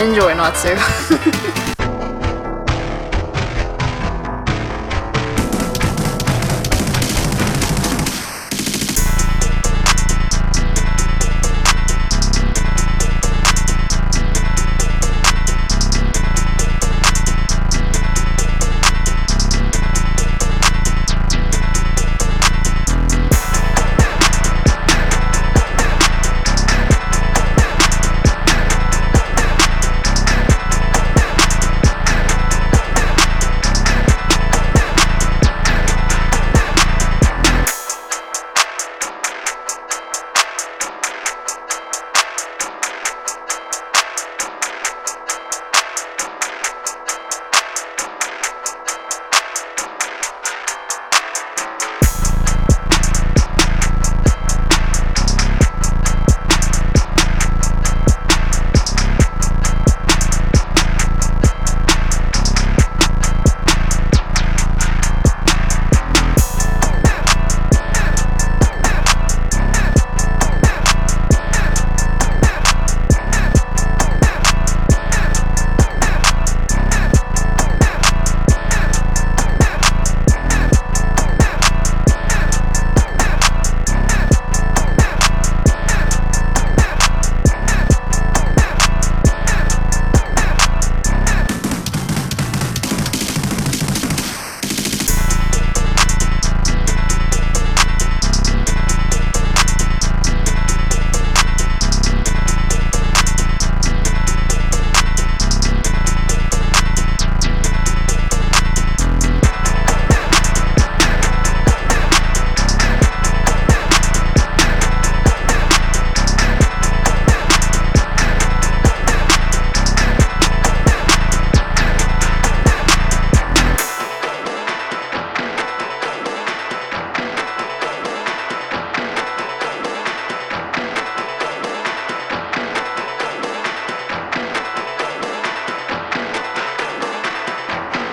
Enjoy, Natsu.